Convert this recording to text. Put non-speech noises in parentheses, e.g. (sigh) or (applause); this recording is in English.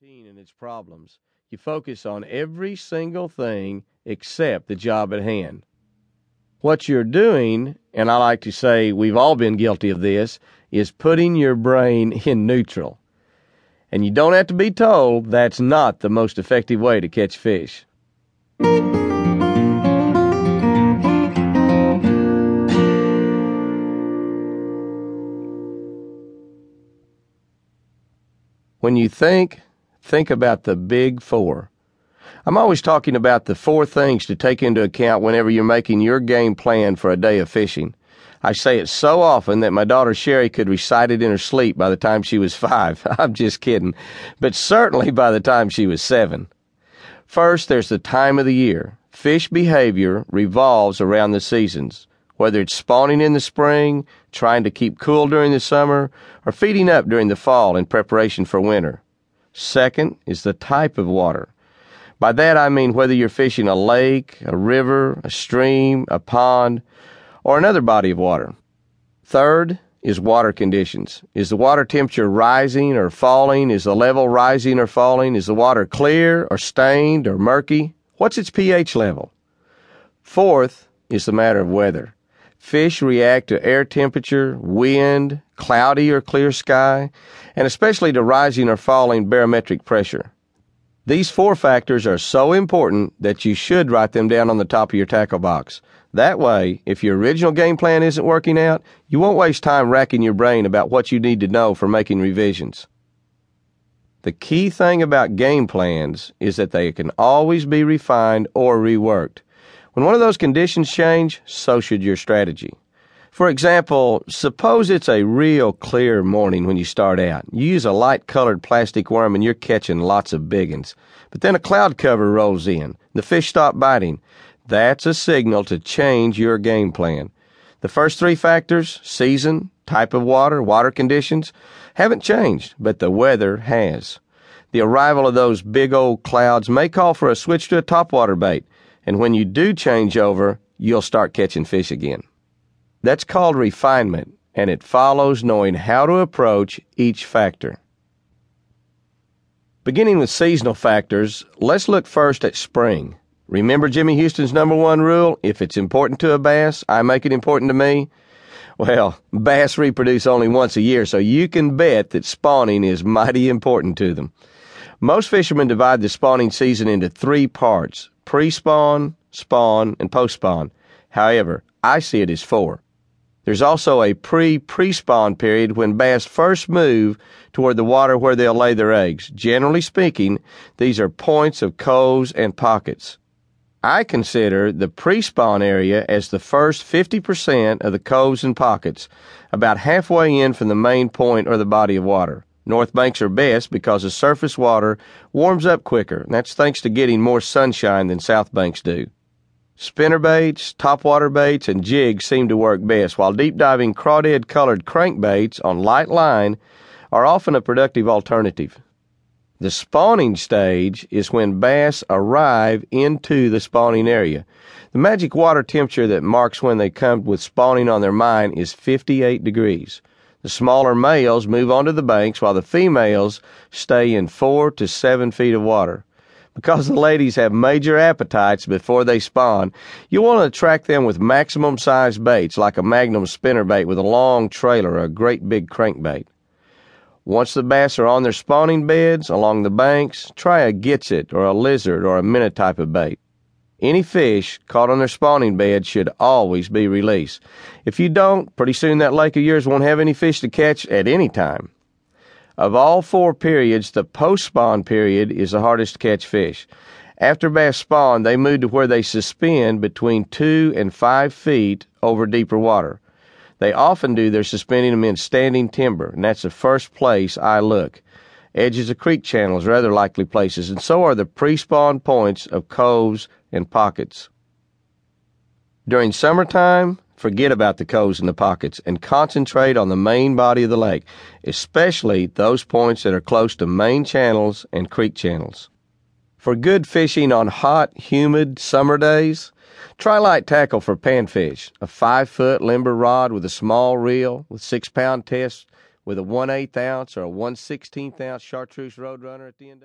and its problems. You focus on every single thing except the job at hand. What you're doing, and I like to say we've all been guilty of this, is putting your brain (laughs) in neutral. And you don't have to be told that's not the most effective way to catch fish. When you think, think about the big four. I'm always talking about the four things to take into account whenever you're making your game plan for a day of fishing. I say it so often that my daughter Sherry could recite it in her sleep by the time she was five. (laughs) I'm just kidding. But certainly by the time she was seven. First, there's the time of the year. Fish behavior revolves around the seasons, whether it's spawning in the spring, trying to keep cool during the summer, or feeding up during the fall in preparation for winter. Second is the type of water. By that I mean whether you're fishing a lake, a river, a stream, a pond, or another body of water. Third is water conditions. Is the water temperature rising or falling? Is the level rising or falling? Is the water clear or stained or murky? What's its pH level? Fourth is the matter of weather. Fish react to air temperature, wind, cloudy or clear sky, and especially to rising or falling barometric pressure. These four factors are so important that you should write them down on the top of your tackle box. That way, if your original game plan isn't working out, you won't waste time racking your brain about what you need to know for making revisions. The key thing about game plans is that they can always be refined or reworked. When one of those conditions change, so should your strategy. For example, suppose it's a real clear morning when you start out. You use a light colored plastic worm and you're catching lots of big ones. But then a cloud cover rolls in. The fish stop biting. That's a signal to change your game plan. The first three factors season, type of water, water conditions haven't changed, but the weather has. The arrival of those big old clouds may call for a switch to a topwater bait, and when you do change over, you'll start catching fish again. That's called refinement, and it follows knowing how to approach each factor. Beginning with seasonal factors, let's look first at spring. Remember Jimmy Houston's number one rule? If it's important to a bass, I make it important to me. Well, (laughs) bass reproduce only once a year, so you can bet that spawning is mighty important to them. Most fishermen divide the spawning season into three parts pre spawn, spawn, and post spawn. However, I see it as four. There's also a pre pre spawn period when bass first move toward the water where they'll lay their eggs. Generally speaking, these are points of coves and pockets. I consider the pre spawn area as the first 50% of the coves and pockets, about halfway in from the main point or the body of water. North banks are best because the surface water warms up quicker, that's thanks to getting more sunshine than south banks do. Spinner baits, topwater baits, and jigs seem to work best, while deep diving crawdad colored crankbaits on light line are often a productive alternative. The spawning stage is when bass arrive into the spawning area. The magic water temperature that marks when they come with spawning on their mind is 58 degrees. The smaller males move onto the banks while the females stay in 4 to 7 feet of water. Because the ladies have major appetites before they spawn, you want to attract them with maximum size baits like a magnum spinner bait with a long trailer or a great big crankbait. Once the bass are on their spawning beds along the banks, try a Gitzit or a lizard or a minnow type of bait. Any fish caught on their spawning bed should always be released. If you don't, pretty soon that lake of yours won't have any fish to catch at any time. Of all four periods, the post spawn period is the hardest to catch fish. After bass spawn, they move to where they suspend between two and five feet over deeper water. They often do their suspending them in standing timber, and that's the first place I look. Edges of creek channels are other likely places, and so are the pre spawn points of coves and pockets. During summertime, forget about the coves and the pockets and concentrate on the main body of the lake, especially those points that are close to main channels and creek channels. For good fishing on hot, humid summer days, try light tackle for panfish, a five foot limber rod with a small reel with six pound test with a one eighth ounce or a one sixteenth ounce chartreuse roadrunner at the end of